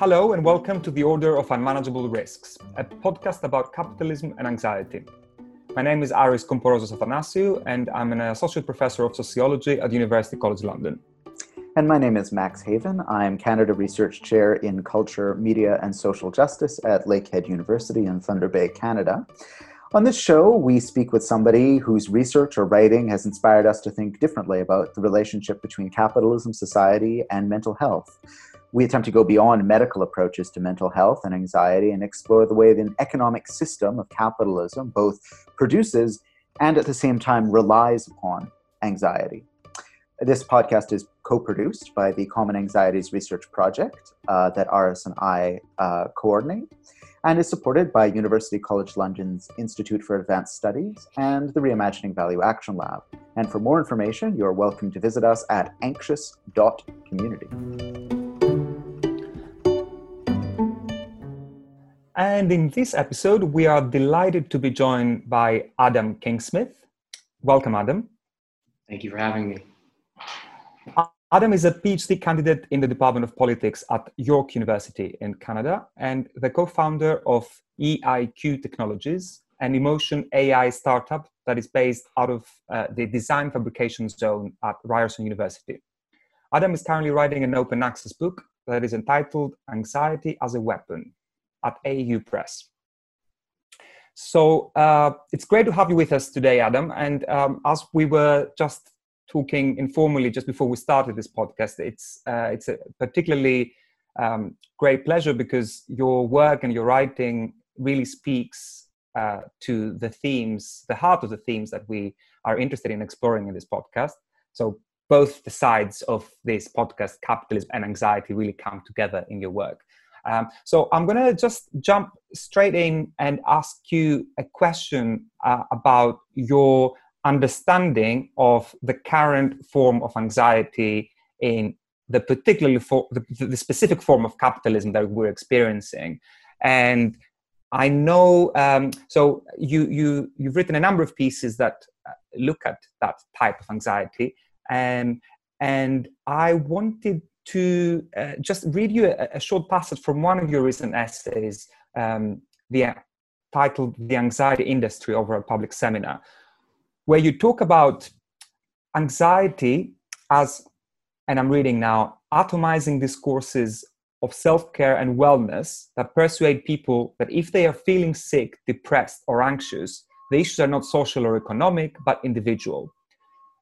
Hello and welcome to the Order of Unmanageable Risks, a podcast about capitalism and anxiety. My name is Aris Komporozos Athanasiou, and I'm an associate professor of sociology at University College London. And my name is Max Haiven. I'm Canada Research Chair in Culture, Media, and Social Justice at Lakehead University in Thunder Bay, Canada. On this show, we speak with somebody whose research or writing has inspired us to think differently about the relationship between capitalism, society, and mental health. We attempt to go beyond medical approaches to mental health and anxiety and explore the way the economic system of capitalism both produces and at the same time relies upon anxiety. This podcast is co-produced by the Common Anxieties Research Project uh, that Aris and I uh, coordinate, and is supported by University College London's Institute for Advanced Studies and the Reimagining Value Action Lab. And for more information, you're welcome to visit us at anxious.community. And in this episode, we are delighted to be joined by Adam Kingsmith. Welcome, Adam. Thank you for having me. Adam is a PhD candidate in the Department of Politics at York University in Canada and the co founder of EIQ Technologies, an emotion AI startup that is based out of uh, the design fabrication zone at Ryerson University. Adam is currently writing an open access book that is entitled Anxiety as a Weapon at AU Press. So uh, it's great to have you with us today, Adam. And um, as we were just talking informally just before we started this podcast. It's uh, it's a particularly um, great pleasure because your work and your writing really speaks uh, to the themes, the heart of the themes that we are interested in exploring in this podcast. So both the sides of this podcast, capitalism and anxiety, really come together in your work. Um, so I'm going to just jump straight in and ask you a question uh, about your understanding of the current form of anxiety in the particularly for the, the, specific form of capitalism that we're experiencing. And i know um, so you you you've written a number of pieces that uh, look at that type of anxiety. And and i wanted to uh, just read you a, a, short passage from one of your recent essays um, the titled the anxiety industry over a public seminar where you talk about anxiety as, and I'm reading now, atomizing discourses of self care and wellness that persuade people that if they are feeling sick, depressed, or anxious, the issues are not social or economic, but individual.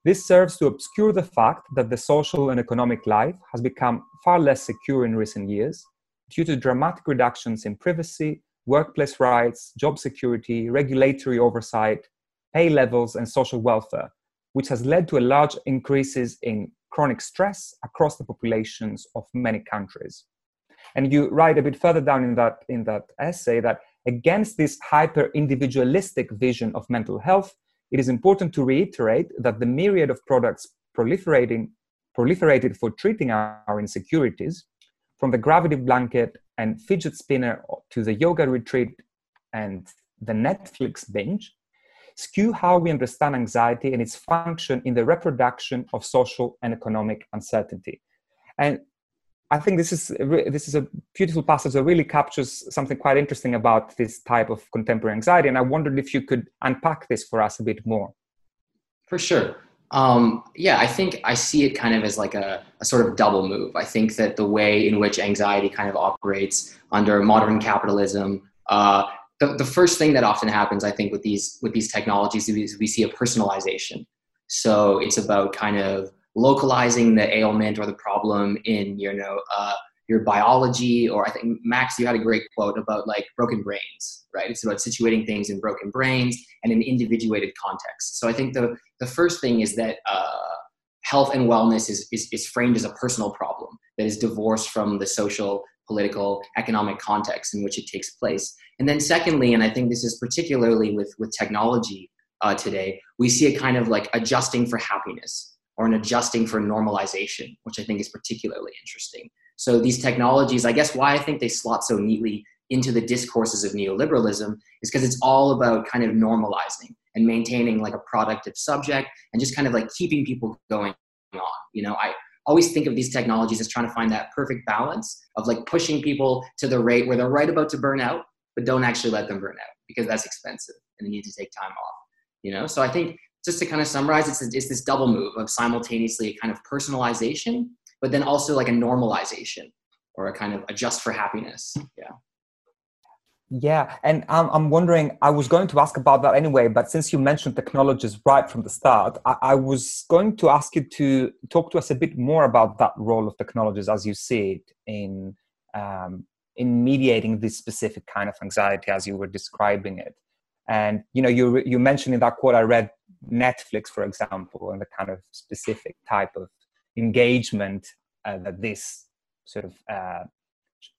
This serves to obscure the fact that the social and economic life has become far less secure in recent years due to dramatic reductions in privacy, workplace rights, job security, regulatory oversight, pay levels, and social welfare, which has led to a large increases in chronic stress across the populations of many countries. And you write a bit further down in that, in that essay that against this hyper individualistic vision of mental health, it is important to reiterate that the myriad of products proliferating, proliferated for treating our, our insecurities, from the gravity blanket and fidget spinner to the yoga retreat and the Netflix binge, skew how we understand anxiety and its function in the reproduction of social and economic uncertainty. And I think this is this is a beautiful passage that really captures something quite interesting about this type of contemporary anxiety. And I wondered if you could unpack this for us a bit more. For sure. Um, yeah, I think I see it kind of as like a, a, sort of double move. I think that the way in which anxiety kind of operates under modern capitalism uh, the, the first thing that often happens, I think, with these with these technologies is we see a personalization. So it's about kind of localizing the ailment or the problem in you know uh, your biology. Or I think Max, you had a great quote about like broken brains, right? It's about situating things in broken brains and in individuated context. So I think the the first thing is that. Uh, health and wellness is, is, is framed as a personal problem that is divorced from the social political, economic context in which it takes place. And then, secondly, and I think this is particularly with, with technology uh, today, we see a kind of like adjusting for happiness or an adjusting for normalization, which I think is particularly interesting. So, these technologies, I guess why I think they slot so neatly into the discourses of neoliberalism is because it's all about kind of normalizing and maintaining like a productive subject and just kind of like keeping people going on. You know, I always think of these technologies as trying to find that perfect balance of like pushing people to the rate where they're right about to burn out, but don't actually let them burn out because that's expensive and they need to take time off. You know, so I think just to kind of summarize, it's, it's this double move of simultaneously a kind of personalization, but then also like a normalization or a kind of adjust for happiness. Yeah. Yeah, and um, I'm wondering, I was going to ask about that anyway, but since you mentioned technologies right from the start, I, I, was going to ask you to talk to us a bit more about that role of technologies as you see it in, um, in mediating this specific kind of anxiety as you were describing it. And, you know, you, you mentioned in that quote I read Netflix, for example, and the kind of specific type of engagement uh, that this sort of uh,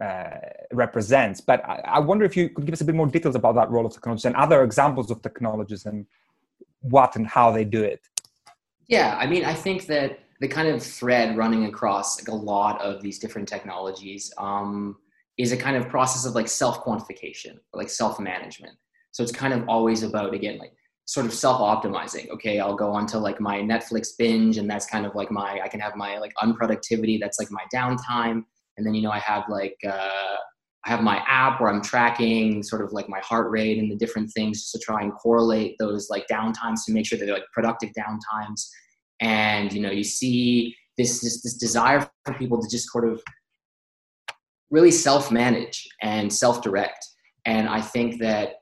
uh, represents. But I, I, wonder if you could give us a bit more details about that role of technology and other examples of technologies and what and how they do it. Yeah, I mean, I think that the kind of thread running across like a lot of these different technologies um, is a kind of process of like self quantification like self management. So it's kind of always about again like sort of self optimizing. Okay, I'll go onto like my Netflix binge, and that's kind of like my I can have my like unproductivity. That's like my downtime and then you know i have like uh, i have my app where i'm tracking sort of like my heart rate and the different things just to try and correlate those like downtimes to make sure that they're like productive downtimes. And you know you see this this, this desire for people to just sort of really self-manage and self-direct. And i think that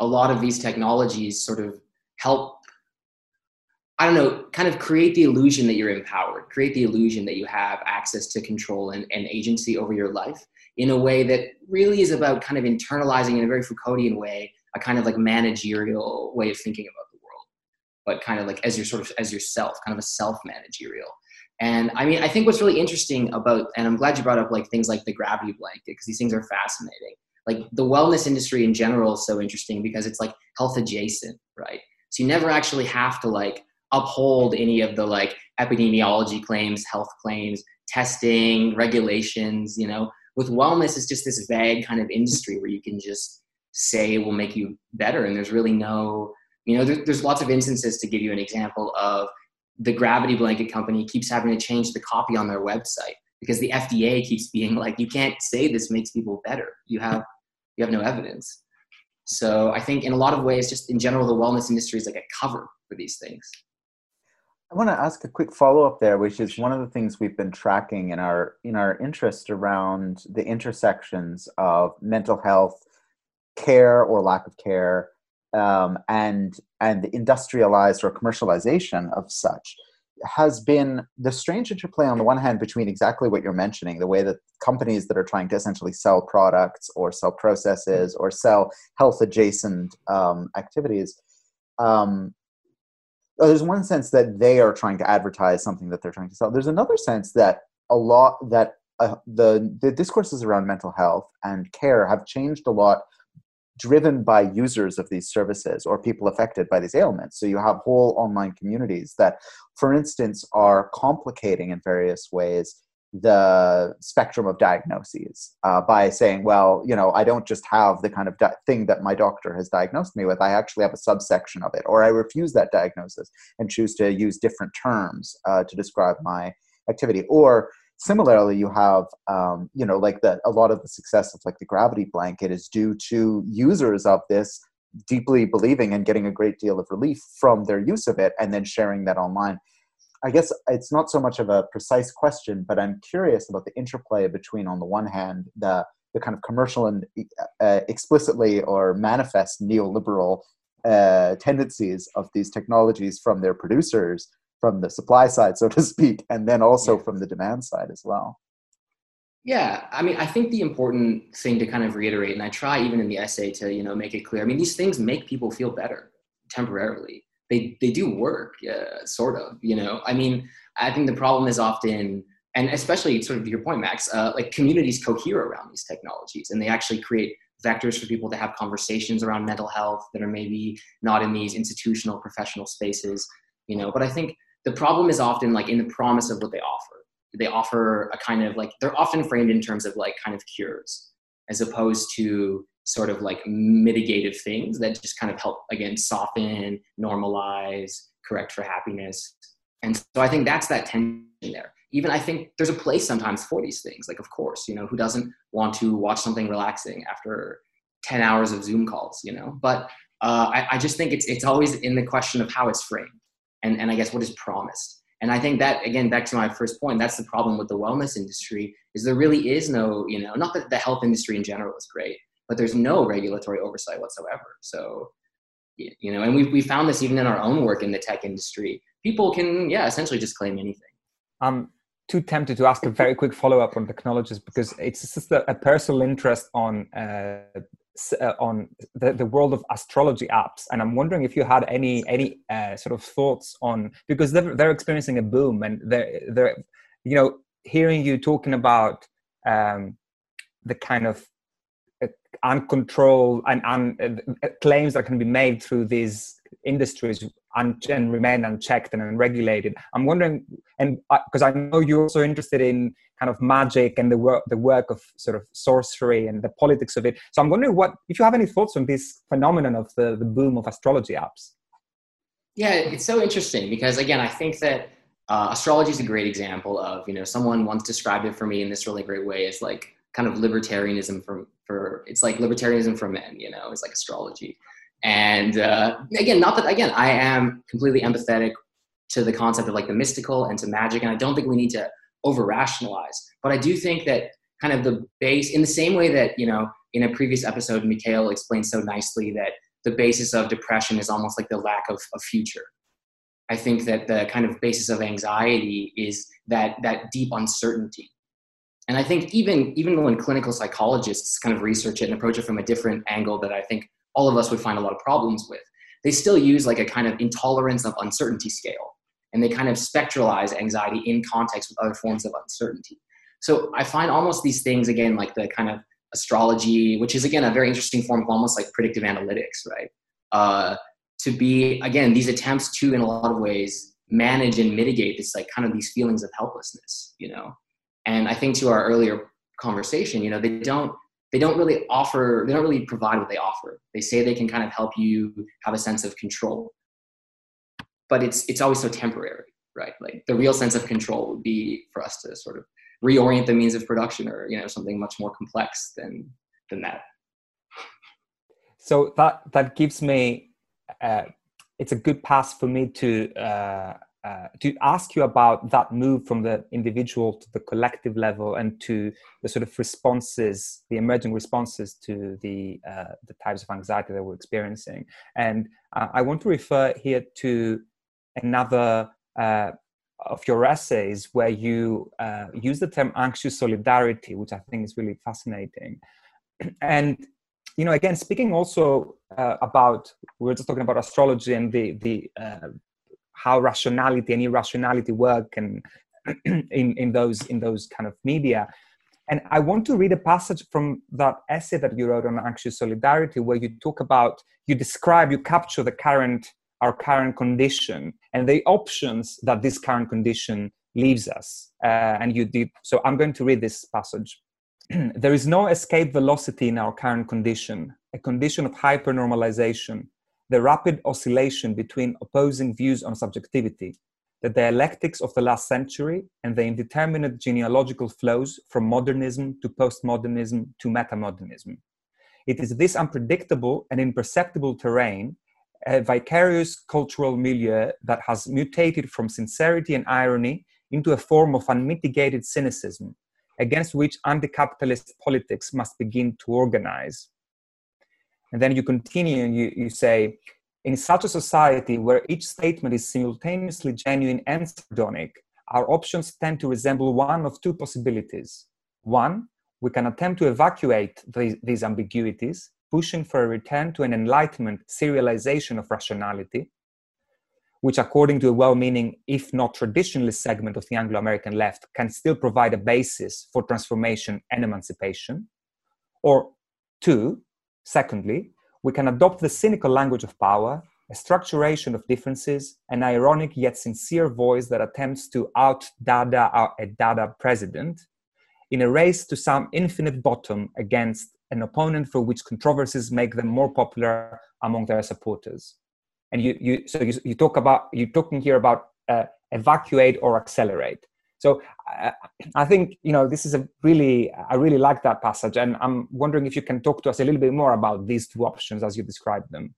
a lot of these technologies sort of help I don't know, kind of create the illusion that you're empowered, create the illusion that you have access to control and, and agency over your life in a way that really is about kind of internalizing in a very Foucauldian way, a kind of like managerial way of thinking about the world, but kind of like as your sort of as yourself, kind of a self-managerial. And I mean, I think what's really interesting about, and I'm glad you brought up like things like the gravity blanket because these things are fascinating. Like the wellness industry in general is so interesting because it's like health adjacent, right? So you never actually have to like uphold any of the like epidemiology claims, health claims, testing, regulations, you know. With wellness, it's just this vague kind of industry where you can just say it will make you better. And there's really no, you know, there, there's lots of instances to give you an example of the gravity blanket company keeps having to change the copy on their website because the FDA keeps being like, you can't say this makes people better. You have you have no evidence. So I think in a lot of ways, just in general, the wellness industry is like a cover for these things. I want to ask a quick follow up there, which is one of the things we've been tracking in our in our interest around the intersections of mental health, care or lack of care, um, and and the industrialized or commercialization of such has been the strange interplay on the one hand between exactly what you're mentioning, the way that companies that are trying to essentially sell products or sell processes or sell health adjacent um, activities. Um, there's one sense that they are trying to advertise something that they're trying to sell. There's another sense that a lot that uh, the the discourses around mental health and care have changed a lot driven by users of these services or people affected by these ailments. So you have whole online communities that, for instance, are complicating in various ways the spectrum of diagnoses uh, by saying, well, you know, I don't just have the kind of di- thing that my doctor has diagnosed me with, I actually have a subsection of it, or I refuse that diagnosis and choose to use different terms uh, to describe my activity. Or similarly, you have, um, you know, like that a lot of the success of like the gravity blanket is due to users of this deeply believing and getting a great deal of relief from their use of it and then sharing that online I guess it's not so much of a precise question, but I'm curious about the interplay between, on the one hand, the the kind of commercial and uh, explicitly or manifest neoliberal uh, tendencies of these technologies from their producers, from the supply side, so to speak, and then also yeah. from the demand side as well. Yeah, I mean, I think the important thing to kind of reiterate, and I try even in the essay to you know make it clear. I mean, these things make people feel better temporarily they they do work, uh, sort of. You know, I mean, I think the problem is often, and especially sort of your point, Max, uh, like communities cohere around these technologies, and they actually create vectors for people to have conversations around mental health that are maybe not in these institutional professional spaces. You know, but I think the problem is often like in the promise of what they offer. They offer a kind of like they're often framed in terms of like kind of cures as opposed to sort of like mitigative things that just kind of help again soften normalize correct for happiness. And so i think that's that tension there. Even i think there's a place sometimes for these things like of course you know who doesn't want to watch something relaxing after 10 hours of zoom calls you know? But uh, I, I just think it's it's always in the question of how it's framed and, and i guess what is promised. And i think that again back to my first point that's the problem with the wellness industry is there really is no you know not that the health industry in general is great but there's no regulatory oversight whatsoever. So, you know, and we we found this even in our own work in the tech industry. People can, yeah, essentially just claim anything. I'm too tempted to ask a very quick follow up on technologies because it's just a, a personal interest on. Uh, uh, on the, the world of astrology apps and i'm wondering if you had any any uh, sort of thoughts on because they're, they're experiencing a boom and they're they're you know hearing you talking about um, the kind of uncontrolled and, and uh, claims that can be made through these industries and, and remain unchecked and unregulated. I'm wondering, and because I, I, know you're also interested in kind of magic and the work, the work of sort of sorcery and the politics of it. So I'm wondering what if you have any thoughts on this phenomenon of the, the boom of astrology apps. Yeah, it's so interesting because again, I think that uh, astrology is a great example of you know someone once described it for me in this really great way as like kind of libertarianism for for it's like libertarianism for men you know it's like astrology. And uh, again not that again i am completely empathetic to the concept of like the mystical and to magic and i don't think we need to over rationalize but i do think that kind of the base in the same way that you know in a previous episode mikhail explained so nicely that the basis of depression is almost like the lack of a future. I think that the kind of basis of anxiety is that that deep uncertainty and I think even even when clinical psychologists kind of research it and approach it from a different angle that I think all of us would find a lot of problems with, they still use like a kind of intolerance of uncertainty scale. And they kind of spectralize anxiety in context with other forms of uncertainty. So I find almost these things again like the kind of astrology, which is again a very interesting form of almost like predictive analytics, right? Uh, to be again these attempts to in a lot of ways manage and mitigate this like kind of these feelings of helplessness, you know. And I think to our earlier conversation, you know, they don't they don't really offer they don't really provide what they offer. They say they can kind of help you have a sense of control. But it's it's always so temporary, right? Like the real sense of control would be for us to sort of reorient the means of production or, you know, something much more complex than than that. So that that gives me uh, it's a good pass for me to uh, uh, to ask you about that move from the individual to the collective level and to the sort of responses, the emerging responses to the uh, the types of anxiety that we're experiencing. And uh, I want to refer here to another uh, of your essays where you uh, use the term anxious solidarity, which I think is really fascinating. And you know, again, speaking also about we were just talking about astrology and the the how rationality and irrationality work and in, in those in those kind of media. And i want to read a passage from that essay that you wrote on anxious solidarity where you talk about you describe you capture the current our current condition and the options that this current condition leaves us. Uh, and you did so i'm going to read this passage. There is no escape velocity in our current condition a condition of hypernormalization the rapid oscillation between opposing views on subjectivity, the dialectics of the last century, and the indeterminate genealogical flows from modernism to postmodernism to metamodernism. It is this unpredictable and imperceptible terrain, a vicarious cultural milieu that has mutated from sincerity and irony into a form of unmitigated cynicism, against which anti capitalist politics must begin to organize. And then you continue and you, you say, in such a society where each statement is simultaneously genuine and sardonic, our options tend to resemble one of two possibilities. One, we can attempt to evacuate these, these ambiguities, pushing for a return to an enlightenment serialization of rationality, which, according to a well meaning, if not traditionalist segment of the Anglo American left, can still provide a basis for transformation and emancipation. Or two, Secondly, we can adopt the cynical language of power, a structuration of differences, an ironic yet sincere voice that attempts to out Dada a Dada president in a race to some infinite bottom against an opponent for which controversies make them more popular among their supporters. And you, you so you, you talk about you're talking here about uh, evacuate or accelerate. So uh, I think you know this is a really I really like that passage, and I'm wondering if you can talk to us a little bit more about these two options as you describe them.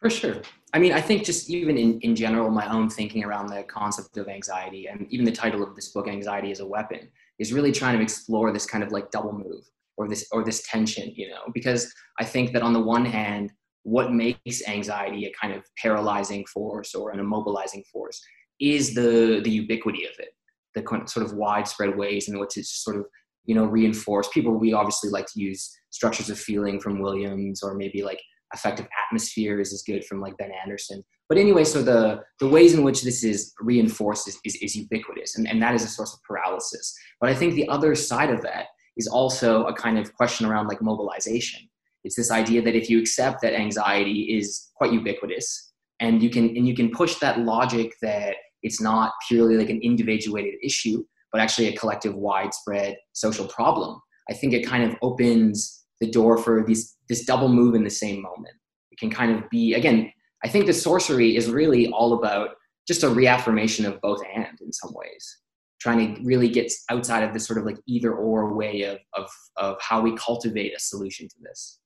For sure. I mean, I think just even in, in general, my own thinking around the concept of anxiety and even the title of this book, Anxiety as a Weapon, is really trying to explore this kind of like double move or this or this tension, you know, because I think that on the one hand, what makes anxiety a kind of paralyzing force or an immobilizing force is the the ubiquity of it, the sort of widespread ways in which it's sort of you know reinforced. People we obviously like to use structures of feeling from Williams or maybe like affective atmospheres is good from like Ben Anderson. But anyway, so the, the ways in which this is reinforced is, is, is ubiquitous, and, and that is a source of paralysis. But I think the other side of that is also a kind of question around like mobilization. It's this idea that if you accept that anxiety is quite ubiquitous, and you can and you can push that logic that it's not purely like an individuated issue, but actually a collective, widespread social problem. I think it kind of opens the door for these this double move in the same moment. It can kind of be again. I think the sorcery is really all about just a reaffirmation of both and in some ways, trying to really get outside of this sort of like either or way of of of how we cultivate a solution to this.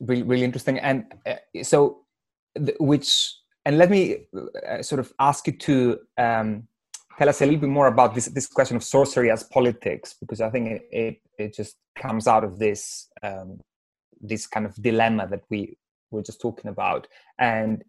Really, really interesting. And uh, so, which and let me uh, sort of ask you to um, tell us a little bit more about this this question of sorcery as politics because I think it it, it just comes out of this um, this kind of dilemma that we were just talking about. And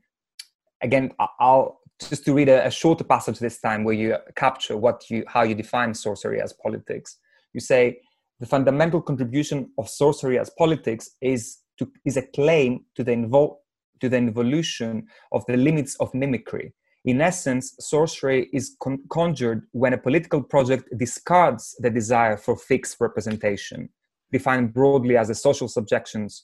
again, I'll just to read a, a shorter passage this time where you capture what you how you define sorcery as politics. You say the fundamental contribution of sorcery as politics is to is a claim to the invo- to the evolution of the limits of mimicry in essence, sorcery is con- conjured when a political project discards the desire for fixed representation, defined broadly as the social subjections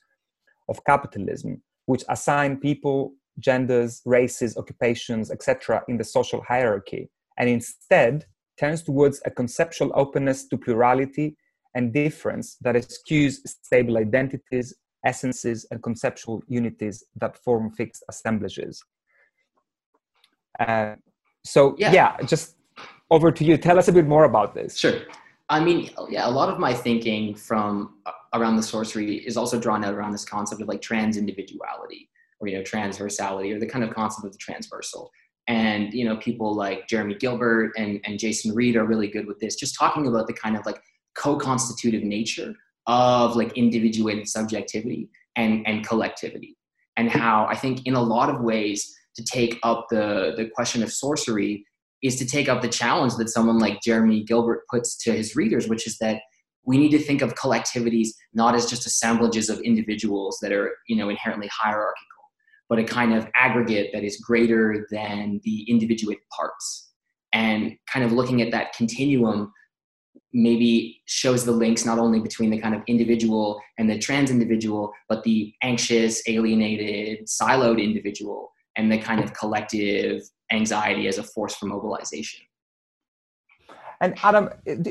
of capitalism, which assign people, genders, races, occupations, etc., in the social hierarchy, and instead turns towards a conceptual openness to plurality and difference that eschews stable identities, essences, and conceptual unities that form fixed assemblages. Uh, so yeah. yeah, just over to you. Tell us a bit more about this. Sure. I mean, yeah, a lot of my thinking from uh, around the sorcery is also drawn out around this concept of like trans individuality or you know transversality or the kind of concept of the transversal. And you know, people like Jeremy Gilbert and, and Jason Read are really good with this, just talking about the kind of like co-constitutive nature of like individuated subjectivity and, and collectivity. And how I think in a lot of ways to take up the, the question of sorcery is to take up the challenge that someone like Jeremy Gilbert puts to his readers, which is that we need to think of collectivities not as just assemblages of individuals that are you know inherently hierarchical, but a kind of aggregate that is greater than the individuated parts. And kind of looking at that continuum maybe shows the links not only between the kind of individual and the trans individual, but the anxious, alienated, siloed individual and the kind of collective anxiety as a force for mobilization. And Adam,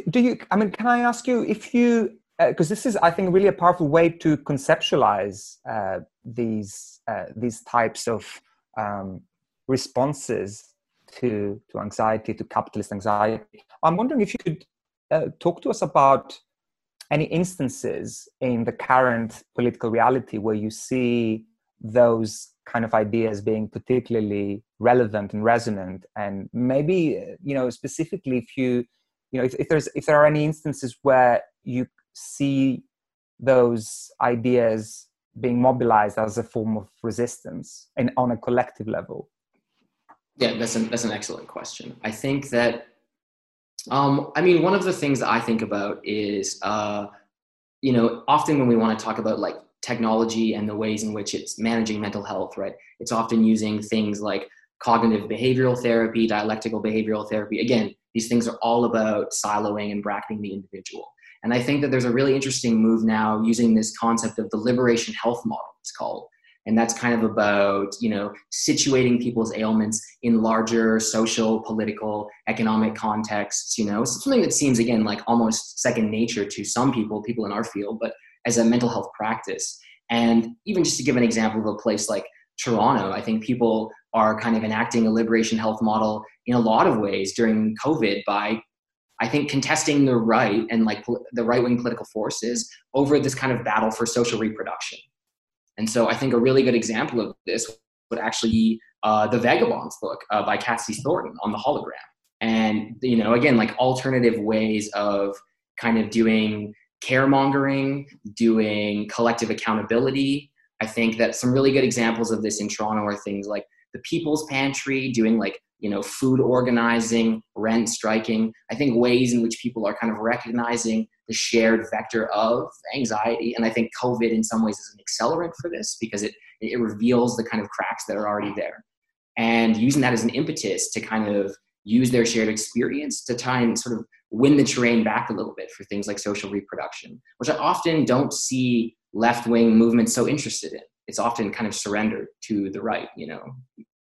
do you, I mean, can I ask you if you, because uh, this is, I think, really a powerful way to conceptualize uh, these, uh, these types of um, responses to, to anxiety, to capitalist anxiety. I'm wondering if you could uh, talk to us about any instances in the current political reality where you see those kind of ideas being particularly relevant and resonant? And maybe you know specifically if you you know if, if there's if there are any instances where you see those ideas being mobilized as a form of resistance and on a collective level? Yeah that's an that's an excellent question. I think that um, i mean one of the things that i think about is uh, you know often when we want to talk about like technology and the ways in which it's managing mental health, right? It's often using things like cognitive behavioral therapy, dialectical behavioral therapy. Again, these things are all about siloing and bracketing the individual. And I think that there's a really interesting move now using this concept of the liberation health model, it's called. And that's kind of about, you know, situating people's ailments in larger social, political, economic contexts, you know, something that seems, again, like almost second nature to some people, people in our field, but as a mental health practice. And even just to give an example of a place like Toronto, I think people are kind of enacting a liberation health model in a lot of ways during COVID by I think contesting the right and like the right wing political forces over this kind of battle for social reproduction. And so I think a really good example of this would actually be uh, the Vagabonds book uh, by Cassie Thornton on the hologram. And, you know, again, like alternative ways of kind of doing caremongering, doing collective accountability. I think that some really good examples of this in Toronto are things like the People's Pantry, doing like you know food organizing rent striking i think ways in which people are kind of recognizing the shared vector of anxiety. And i think covid in some ways is an accelerant for this because it it reveals the kind of cracks that are already there. And using that as an impetus to kind of use their shared experience to try and sort of win the terrain back a little bit for things like social reproduction which i often don't see left-wing movements so interested in. It's often kind of surrendered to the right you know?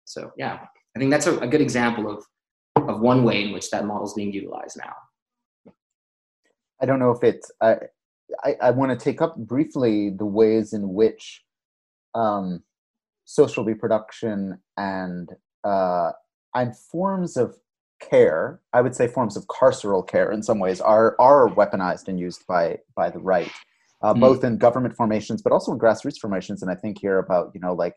So yeah I think that's a, a good example of, of one way in which that model is being utilized now. I don't know if it's, I, I, I want to take up briefly the ways in which um, social reproduction and uh, and forms of care, I would say forms of carceral care in some ways, are are weaponized and used by by the right, uh, mm. both in government formations but also in grassroots formations. And I think here about you know like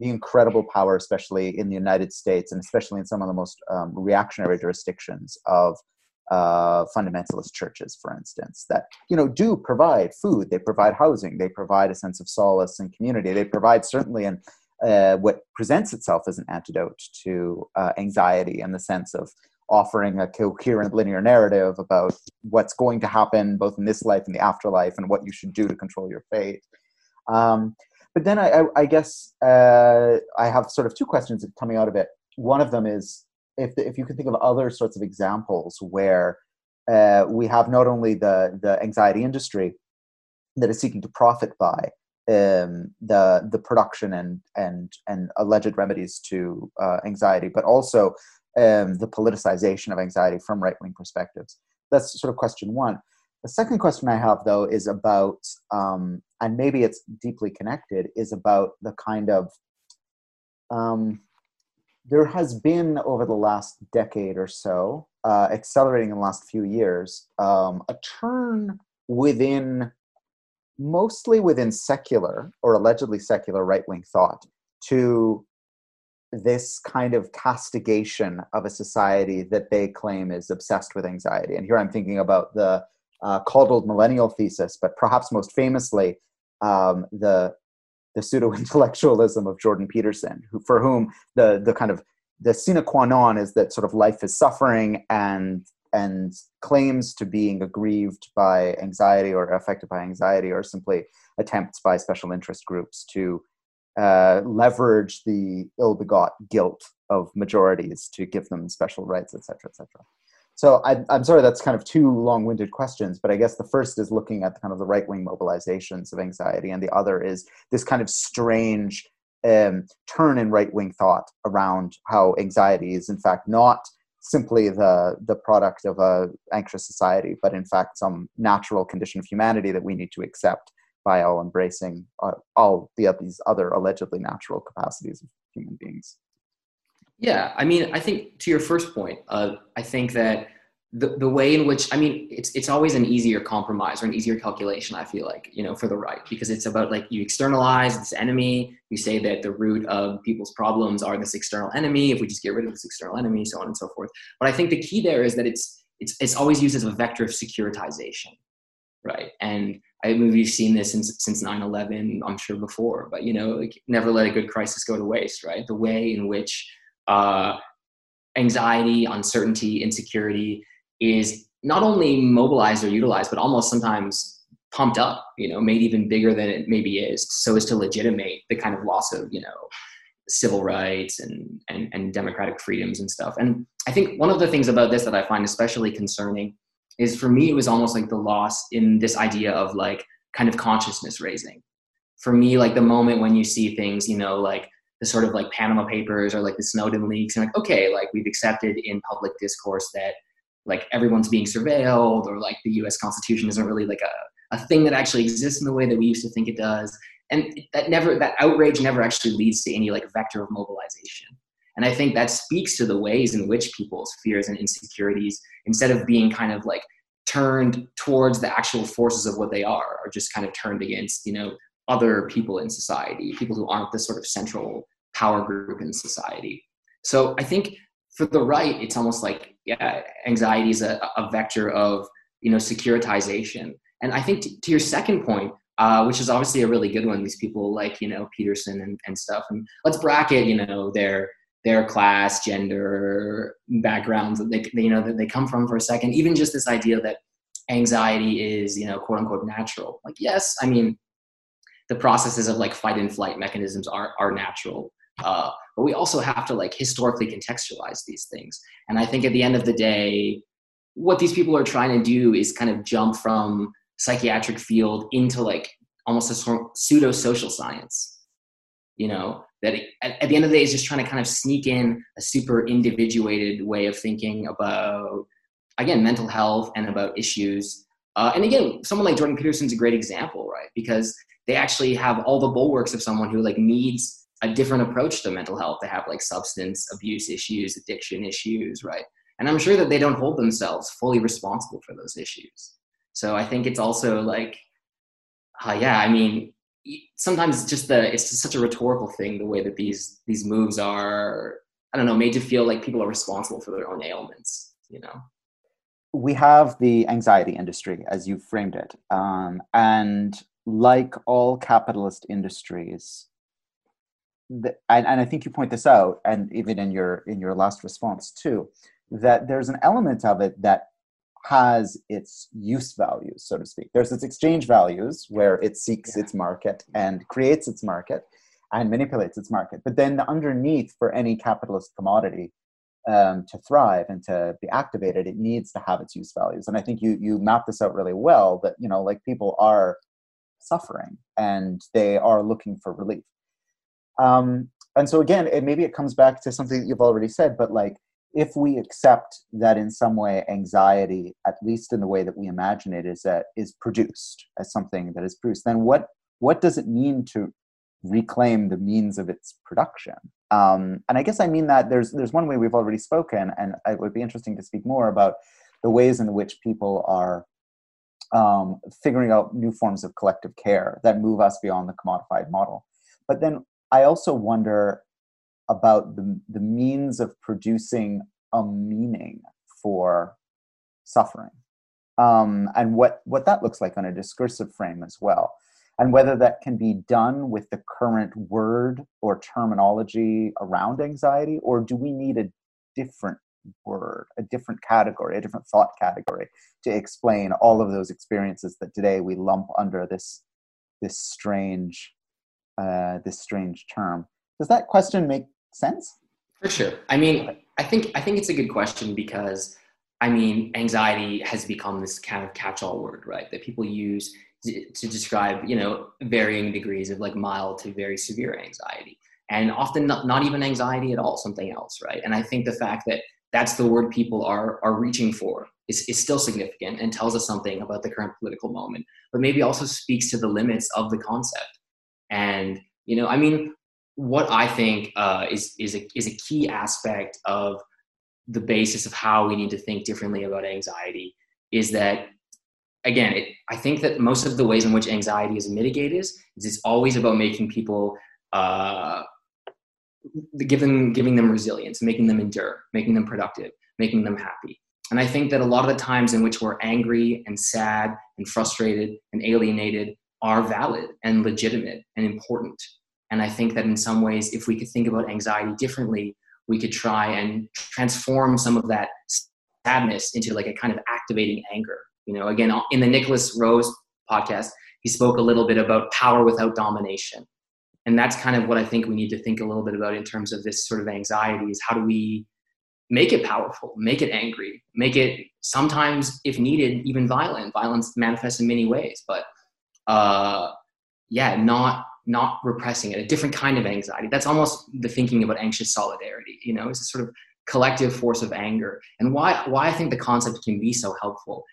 the incredible power, especially in the United States and especially in some of the most um, reactionary jurisdictions of uh, fundamentalist churches, for instance, that you know do provide food, they provide housing, they provide a sense of solace and community, they provide certainly an uh, what presents itself as an antidote to uh, anxiety and the sense of offering a coherent linear narrative about what's going to happen both in this life and the afterlife and what you should do to control your fate. Um, but then I, I, I guess uh, I have sort of two questions coming out of it. One of them is if if you can think of other sorts of examples where uh, we have not only the the anxiety industry that is seeking to profit by um, the the production and and and alleged remedies to uh, anxiety, but also um, the politicization of anxiety from right wing perspectives. That's sort of question one. The second question I have, though, is about, um, and maybe it's deeply connected, is about the kind of. Um, there has been over the last decade or so, uh, accelerating in the last few years, um, a turn within, mostly within secular or allegedly secular right wing thought, to this kind of castigation of a society that they claim is obsessed with anxiety. And here I'm thinking about the uh, millennial thesis, but perhaps most famously, um, the the pseudo intellectualism of Jordan Peterson, who, for whom the the kind of the sine qua non is that sort of life is suffering and and claims to being aggrieved by anxiety or affected by anxiety or simply attempts by special interest groups to uh, leverage the ill-begot guilt of majorities to give them special rights, et cetera, et etc. So I, I'm sorry that's kind of two long-winded questions, but I guess the first is looking at kind of the right-wing mobilizations of anxiety, and the other is this kind of strange um, turn in right-wing thought around how anxiety is in fact not simply the the product of a anxious society, but in fact some natural condition of humanity that we need to accept by all embracing uh, all the these other allegedly natural capacities of human beings. Yeah, I mean, I think to your first point, uh, I think that the, the way in which, I mean, it's, it's always an easier compromise or an easier calculation, I feel like, you know, for the right, because it's about like you externalize this enemy, you say that the root of people's problems are this external enemy, if we just get rid of this external enemy, so on and so forth. But I think the key there is that it's, it's, it's always used as a vector of securitization, right? And I mean, we've seen this since, since 9-11, I'm sure before, but, you know, like never let a good crisis go to waste, right? The way in which uh, anxiety, uncertainty, insecurity is not only mobilized or utilized, but almost sometimes pumped up, you know, made even bigger than it maybe is, so as to legitimate the kind of loss of, you know, civil rights and, and, and democratic freedoms and stuff. And I think one of the things about this that I find especially concerning is for me, it was almost like the loss in this idea of like kind of consciousness raising. For me, like the moment when you see things, you know, like the sort of like Panama Papers or like the Snowden leaks, and like, okay, like we've accepted in public discourse that like everyone's being surveilled or like the US Constitution isn't really like a, a thing that actually exists in the way that we used to think it does. And that never that outrage never actually leads to any like vector of mobilization. And I think that speaks to the ways in which people's fears and insecurities, instead of being kind of like turned towards the actual forces of what they are, are just kind of turned against, you know, other people in society, people who aren't the sort of central power group in society. So I think for the right, it's almost like yeah, anxiety is a, a vector of you know securitization. And I think t- to your second point, uh, which is obviously a really good one, these people like you know Peterson and, and stuff, and let's bracket you know their their class, gender, backgrounds that they, you know that they come from for a second. Even just this idea that anxiety is you know quote unquote natural. Like yes, I mean the processes of like fight and flight mechanisms are are natural. Uh, but we also have to like historically contextualize these things. And I think at the end of the day, what these people are trying to do is kind of jump from psychiatric field into like almost a pseudo social science. You know, that it, at, at the end of the day is just trying to kind of sneak in a super individuated way of thinking about again mental health and about issues uh, and again someone like jordan peterson's a great example right because they actually have all the bulwarks of someone who like needs a different approach to mental health. They have like substance abuse issues, addiction issues, right? And I'm sure that they don't hold themselves fully responsible for those issues. So I think it's also like, uh, yeah, I mean, sometimes it's just the it's just such a rhetorical thing the way that these these moves are I don't know made to feel like people are responsible for their own ailments. You know. We have the anxiety industry, as you framed it, um, and like all capitalist industries, the, and, and I think you point this out, and even in your in your last response too, that there's an element of it that has its use values, so to speak. There's its exchange values where it seeks yeah. its market and creates its market and manipulates its market. But then the underneath for any capitalist commodity um, to thrive and to be activated, it needs to have its use values. And I think you you map this out really well. That you know, like people are suffering and they are looking for relief. Um, and so again, it, maybe it comes back to something that you've already said, but like if we accept that in some way anxiety, at least in the way that we imagine it, is that is produced as something that is produced, then what what does it mean to reclaim the means of its production? Um, and I guess I mean that there's there's one way we've already spoken, and it would be interesting to speak more about the ways in which people are um, figuring out new forms of collective care that move us beyond the commodified model. But then I also wonder about the, the means of producing a meaning for suffering um, and what, what that looks like on a discursive frame as well. And whether that can be done with the current word or terminology around anxiety, or do we need a different word, a different category, a different thought category to explain all of those experiences that today we lump under this this strange uh, this strange term. Does that question make sense? For sure. I mean, I think I think it's a good question because I mean, anxiety has become this kind of catch-all word, right? That people use to describe, you know, varying degrees of like mild to very severe anxiety, and often not, not even anxiety at all, something else, right? And I think the fact that that's the word people are are reaching for is, is still significant and tells us something about the current political moment, but maybe also speaks to the limits of the concept. And you know, I mean, what I think uh, is is a is a key aspect of the basis of how we need to think differently about anxiety is that again it, i think that most of the ways in which anxiety is mitigated is, it's always about making people uh, giving giving them resilience making them endure making them productive making them happy and i think that a lot of the times in which we're angry and sad and frustrated and alienated are valid and legitimate and important. And I think that in some ways, if we could think about anxiety differently, we could try and transform some of that sadness into like a kind of activating anger. You know, again, in the Nikolas Rose podcast, he spoke a little bit about power without domination. And that's kind of what I think we need to think a little bit about in terms of this sort of anxiety is how do we make it powerful, make it angry, make it sometimes, if needed, even violent. Violence manifests in many ways, but uh, yeah, not not repressing it, a different kind of anxiety. That's almost the thinking about anxious solidarity. You know, it's a sort of collective force of anger. And why, why I think the concept can be so helpful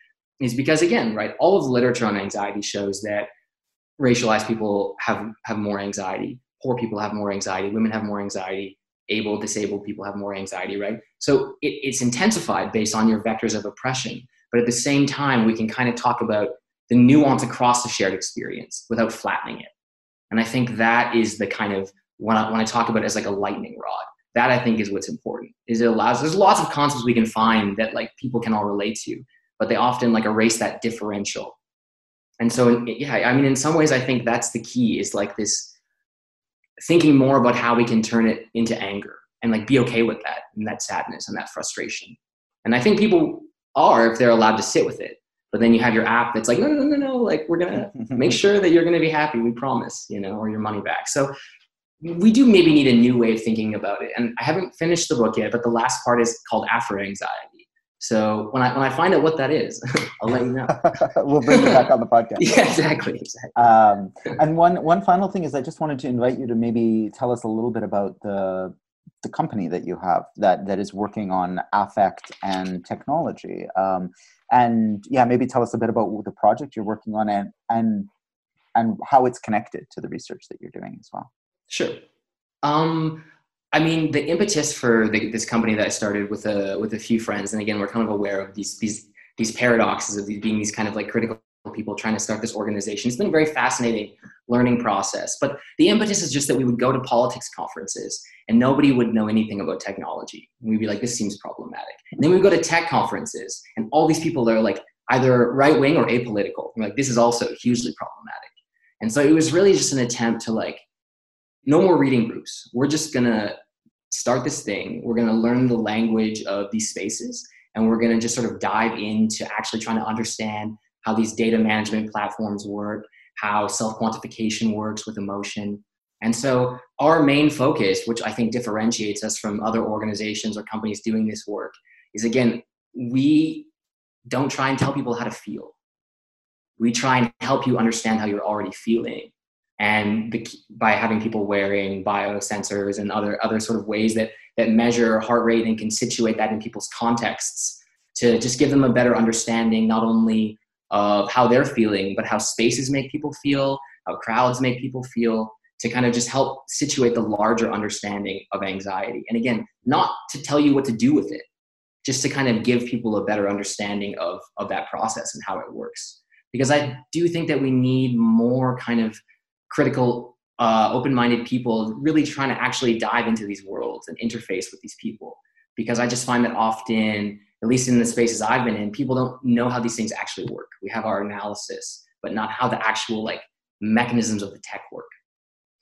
is because, again, right, all of the literature on anxiety shows that racialized people have, have more anxiety, poor people have more anxiety, women have more anxiety, able, disabled people have more anxiety, right? So it, it's intensified based on your vectors of oppression. But at the same time, we can kind of talk about the nuance across the shared experience without flattening it. And I think that is the kind of when I, when I talk about it as like a lightning rod, that I think is what's important. Is it allows there's lots of concepts we can find that like people can all relate to, but they often like erase that differential. And so yeah, I mean, in some ways, I think that's the key is like this thinking more about how we can turn it into anger and like be okay with that and that sadness and that frustration. And I think people are if they're allowed to sit with it. But then you have your app that's like, no, no, no, no, no. Like we're gonna make sure that you're gonna be happy. We promise, you know, or your money back. So we do maybe need a new way of thinking about it. And I haven't finished the book yet, but the last part is called Afro Anxiety. So when I when I find out what that is, I'll let you know. we'll bring you back on the podcast. yeah, exactly. exactly. Um, and one one final thing is, I just wanted to invite you to maybe tell us a little bit about the the company that you have that that is working on affect and technology. Um, and yeah, maybe tell us a bit about the project you're working on and and and how it's connected to the research that you're doing as well. Sure. Um, I mean, the impetus for the, this company that I started with a with a few friends, and again, we're kind of aware of these these these paradoxes of these being these kind of like critical people trying to start this organization. It's been a very fascinating learning process. But the impetus is just that we would go to politics conferences and nobody would know anything about technology. we'd be like, this seems problematic. And then we would go to tech conferences and all these people are like either right wing or apolitical. We're like, this is also hugely problematic. And so it was really just an attempt to like no more reading groups. We're just gonna start this thing. We're gonna learn the language of these spaces, and we're gonna just sort of dive into actually trying to understand how these data management platforms work, how self quantification works with emotion. And so, our main focus, which I think differentiates us from other organizations or companies doing this work, is again, we don't try and tell people how to feel. We try and help you understand how you're already feeling and the, by having people wearing biosensors and other other sort of ways that that measure heart rate and can situate that in people's contexts to just give them a better understanding not only of how they're feeling but how spaces make people feel how crowds make people feel to kind of just help situate the larger understanding of anxiety. And again not to tell you what to do with it just to kind of give people a better understanding of of that process and how it works. Because i do think that we need more kind of critical, uh, open-minded people really trying to actually dive into these worlds and interface with these people. Because I just find that often, at least in the spaces I've been in, people don't know how these things actually work. We have our analysis, but not how the actual like mechanisms of the tech work.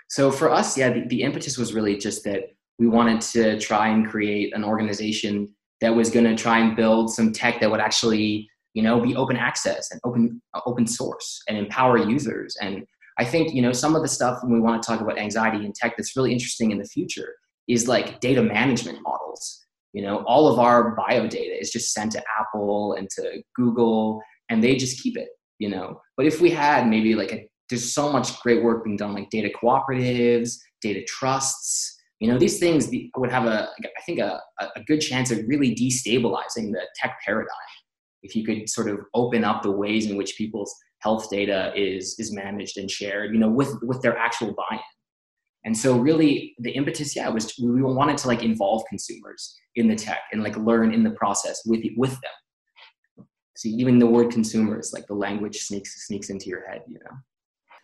So for us, yeah, the, the impetus was really just that we wanted to try and create an organization that was going to try and build some tech that would actually you know be open access and open open source and empower users and I think, you know, some of the stuff when we want to talk about anxiety in tech that's really interesting in the future is like data management models. You know, all of our bio data is just sent to Apple and to Google and they just keep it, you know. But if we had maybe like a there's so much great work being done like data cooperatives, data trusts, you know, these things would have a I think a, a good chance of really destabilizing the tech paradigm if you could sort of open up the ways in which people's health data is is managed and shared you know with with their actual buy-in. And so really the impetus yeah was we wanted to like involve consumers in the tech and like learn in the process with with them. See even the word consumers like the language sneaks sneaks into your head you know?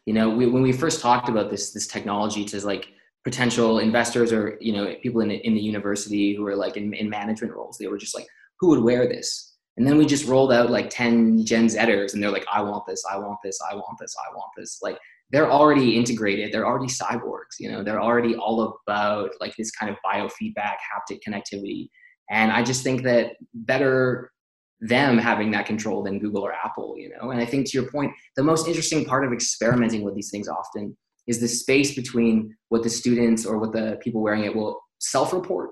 You know we, when we first talked about this this technology to like potential investors or you know people in, in the university who are like in, in management roles they were just like who would wear this and then we just rolled out like 10 Gen Zers and they're like, I want this, I want this, I want this, I want this. Like they're already integrated. They're already cyborgs, you know, they're already all about like this kind of biofeedback, haptic connectivity. And I just think that better them having that control than Google or Apple, you know. And I think to your point, the most interesting part of experimenting with these things often is the space between what the students or what the people wearing it will self-report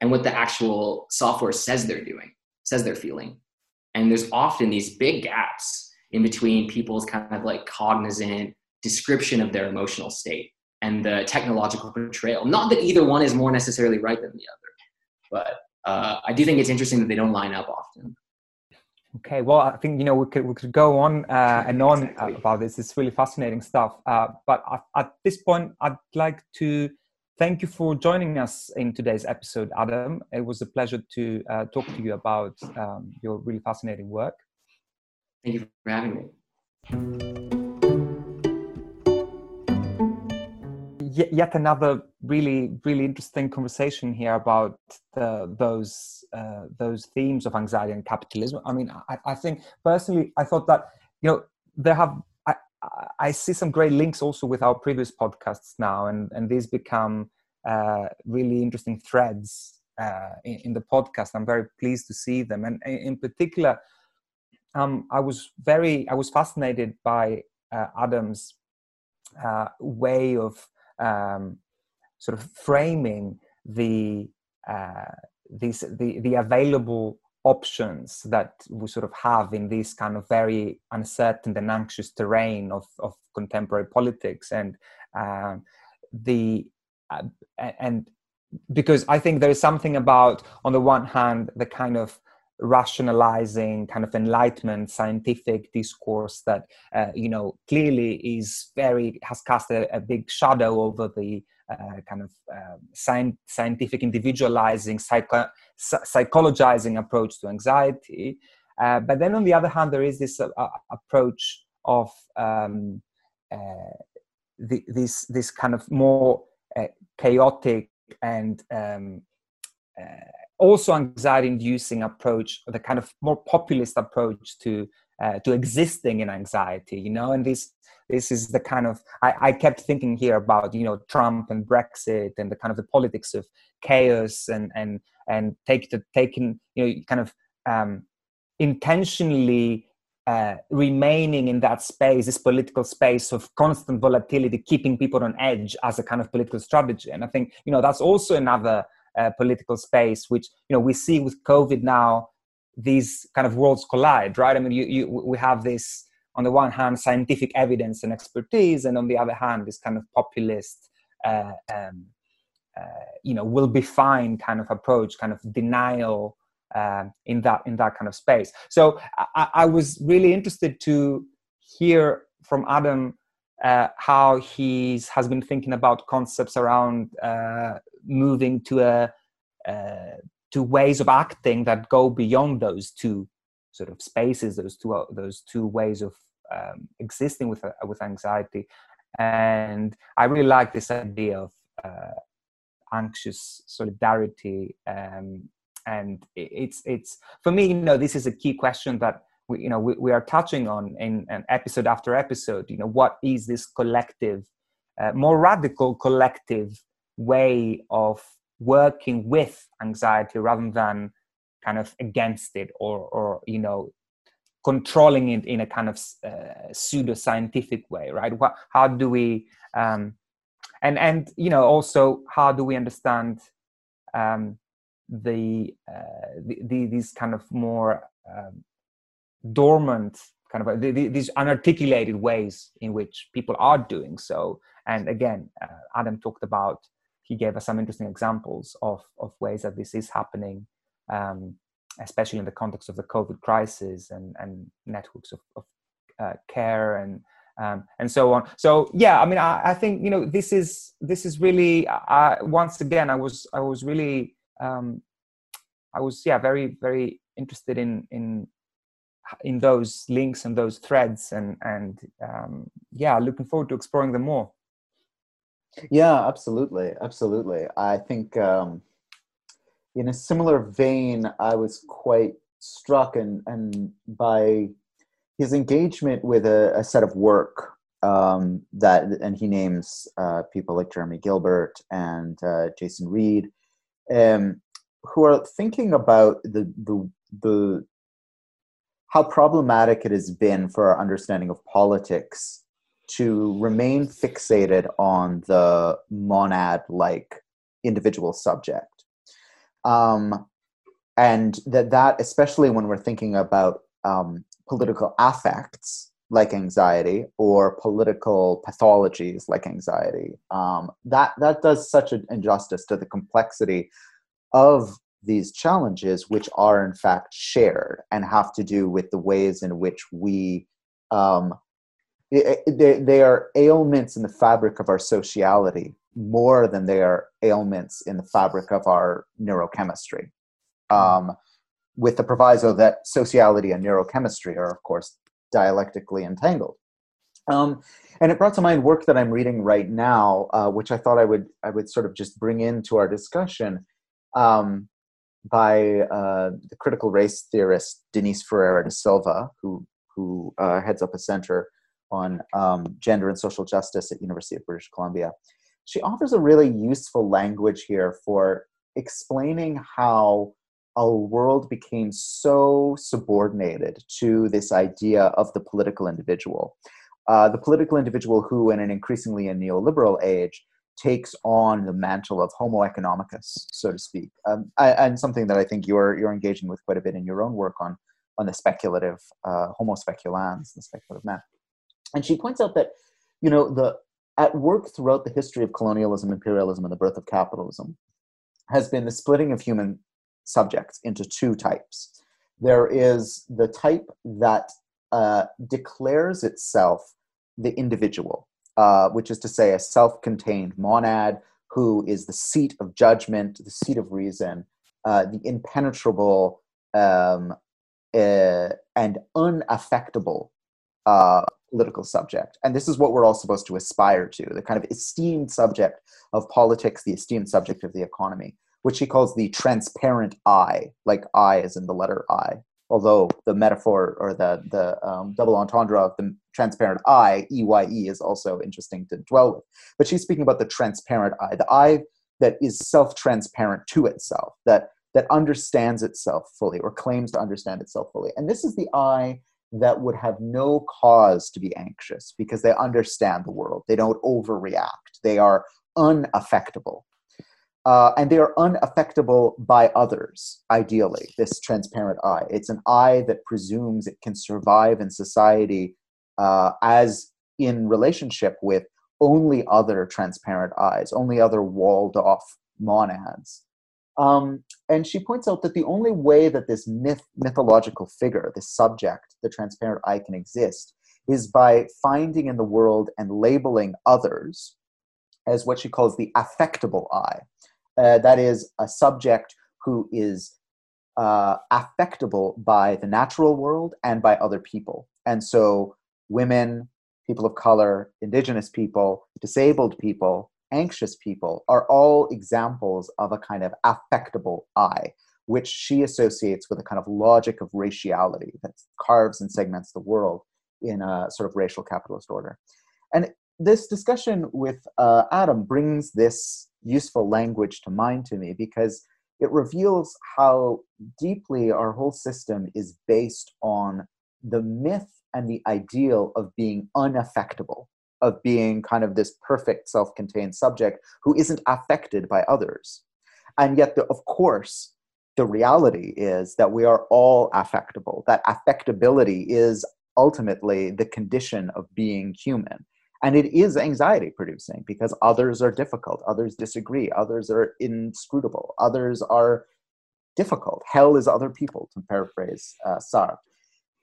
and what the actual software says they're doing says they're feeling. And there's often these big gaps in between people's kind of like cognizant description of their emotional state and the technological portrayal. Not that either one is more necessarily right than the other, but uh, I do think it's interesting that they don't line up often. Okay, well, I think you know we could we could go on uh, and on exactly. about this. It's really fascinating stuff. Uh, but at, at, this point, I'd like to thank you for joining us in today's episode, Adam. It was a pleasure to uh, talk to you about um, your really fascinating work. Thank you for having me. yet another really really interesting conversation here about the, those uh, those themes of anxiety and capitalism i mean I, I, think personally i thought that you know there have I, see some great links also with our previous podcasts now and and these become uh, really interesting threads uh, in, in, the podcast. I'm very pleased to see them. And in particular um, i was very i was fascinated by uh, adam's uh, way of um, sort of framing the uh, these the the available options that we sort of have in this kind of very uncertain and anxious terrain of, of contemporary politics. And um, the uh, and because I think there is something about on the one hand the kind of rationalizing kind of enlightenment scientific discourse that uh, you know clearly is very has cast a, a big shadow over the kind of uh, sci- scientific individualizing psycho- psychologizing approach to anxiety. Uh, but then on the other hand there is this uh, approach of um, uh, the, this this kind of more chaotic and um, also anxiety inducing approach the kind of more populist approach to uh, to existing in anxiety you know and this this is the kind of I, I kept thinking here about you know trump and brexit and the kind of the politics of chaos and and and take taking you know kind of um intentionally uh, remaining in that space, this political space of constant volatility, keeping people on edge as a kind of political strategy. And I think you know that's also another uh, political space, which you know we see with COVID now. These kind of worlds collide, right? I mean, you, you, we have this on the one hand scientific evidence and expertise, and on the other hand this kind of populist, uh, um, uh, you know, will be fine kind of approach, kind of denial uh, in that in that kind of space. So I, I was really interested to hear from Adam uh, how he's has been thinking about concepts around uh, moving to a uh, to ways of acting that go beyond those two sort of spaces, those two those two ways of um, existing with uh, with anxiety. And I really like this idea of uh, anxious solidarity. Um, and it's it's for me, you know, this is a key question that we you know we, we are touching on in an episode after episode. You know, what is this collective, uh, more radical collective way of working with anxiety rather than kind of against it or or you know controlling it in a kind of uh, pseudo scientific way right? What, how do we um, and and you know also how do we understand um, the, uh, the, the, these kind of more um, dormant kind of the, the, these unarticulated ways in which people are doing so? And again uh, adam talked about he gave us some interesting examples of, of ways that this is happening, um, especially in the context of the COVID crisis and, and networks of, of uh, care and um, and so on. So yeah, I mean, I, I, think you know this is this is really uh, once again I was I was really um, I was yeah very very interested in in in those links and those threads and and um, yeah looking forward to exploring them more. Yeah, absolutely, absolutely. I think um, in a similar vein, I was quite struck and and by his engagement with a, a set of work um, that, and he names uh, people like Jeremy Gilbert and uh, Jason Read, um, who are thinking about the the the how problematic it has been for our understanding of politics to remain fixated on the monad like individual subject. Um, and that that especially when we're thinking about um, political affects like anxiety or political pathologies like anxiety um, that that does such an injustice to the complexity of these challenges, which are in fact shared and have to do with the ways in which we um, they, they are ailments in the fabric of our sociality more than they are ailments in the fabric of our neurochemistry. Um, with the proviso that sociality and neurochemistry are, of course, dialectically entangled. Um, and it brought to mind work that I'm reading right now, uh, which I thought I would I would sort of just bring into our discussion um, by uh, the critical race theorist Denise Ferreira da Silva, who who uh, heads up a center on um, gender and social justice at University of British Columbia. She offers a really useful language here for explaining how our world became so subordinated to this idea of the political individual. Uh, the political individual who, in an increasingly a neoliberal age, takes on the mantle of homo economicus, so to speak, um, and something that I think you're you're engaging with quite a bit in your own work on on the speculative uh, homo speculans, the speculative man. And she points out that you know the at work throughout the history of colonialism, imperialism, and the birth of capitalism has been the splitting of human subjects into two types. There is the type that uh, declares itself the individual, uh, which is to say, a self contained monad who is the seat of judgment, the seat of reason, uh, the impenetrable um, uh, and unaffectable uh, political subject. And this is what we're all supposed to aspire to the kind of esteemed subject of politics, the esteemed subject of the economy which he calls the transparent I, like I is in the letter I. Although the metaphor or the the um, double entendre of the transparent I, E Y E, is also interesting to dwell with. But she's speaking about the transparent I, the I that is self-transparent to itself, that that understands itself fully or claims to understand itself fully. And this is the I that would have no cause to be anxious because they understand the world. They don't overreact. They are unaffectable uh, and they are unaffectable by others, ideally, this transparent I. It's an eye that presumes it can survive in society uh, as in relationship with only other transparent eyes, only other walled off monads. Um, and she points out that the only way that this myth, mythological figure, this subject, the transparent I, can exist is by finding in the world and labeling others as what she calls the affectable I uh, that is a subject who is uh, affectable by the natural world and by other people. And so, women, people of color, indigenous people, disabled people, anxious people are all examples of a kind of affectable I, which she associates with a kind of logic of raciality that carves and segments the world in a sort of racial capitalist order. And this discussion with uh, Adam brings this useful language to mind to me because it reveals how deeply our whole system is based on the myth and the ideal of being unaffectable, of being kind of this perfect self contained subject who isn't affected by others. And yet, the, of course, the reality is that we are all affectable, that affectability is ultimately the condition of being human. And it is anxiety producing because others are difficult others disagree others are inscrutable others are difficult. Hell is other people to paraphrase uh, sartre.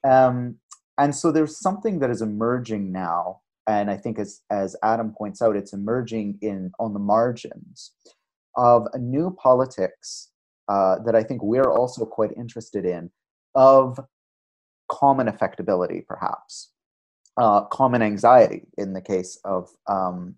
Um, and so there's something that is emerging now and i think as, as adam points out it's emerging in on the margins of a new politics uh, that i think we're also quite interested in of common affectability perhaps uh, common anxiety in the case of um,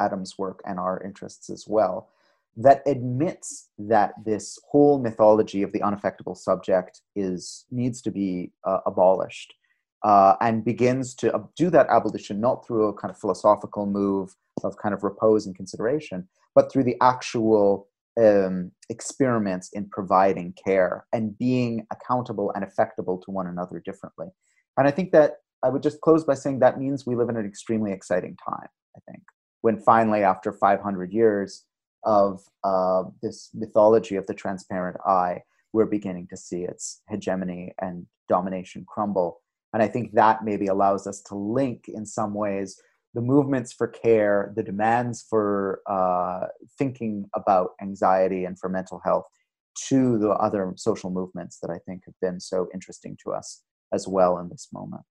Adam's work and our interests as well, that admits that this whole mythology of the unaffectable subject is needs to be uh, abolished, uh, and begins to do that abolition not through a kind of philosophical move of kind of repose and consideration, but through the actual um, experiments in providing care and being accountable and affectable to one another differently. And I think that I would just close by saying that means we live in an extremely exciting time, I think, when finally, after 500 years of uh, this mythology of the transparent I, we're beginning to see its hegemony and domination crumble. And I think that maybe allows us to link in some ways the movements for care, the demands for uh, thinking about anxiety and for mental health to the other social movements that I think have been so interesting to us as well in this moment.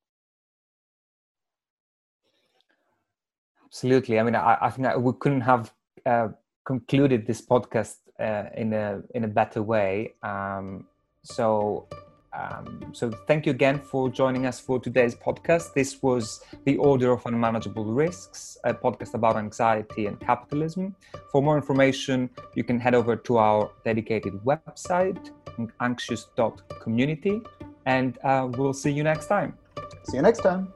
Absolutely. I mean, I, I think we couldn't have uh, concluded this podcast uh, in a in a better way. Um, so um, so thank you again for joining us for today's podcast. This was The Order of Unmanageable Risks, a podcast about anxiety and capitalism. For more information, you can head over to our dedicated website, anxious.community, and uh, we'll see you next time. See you next time.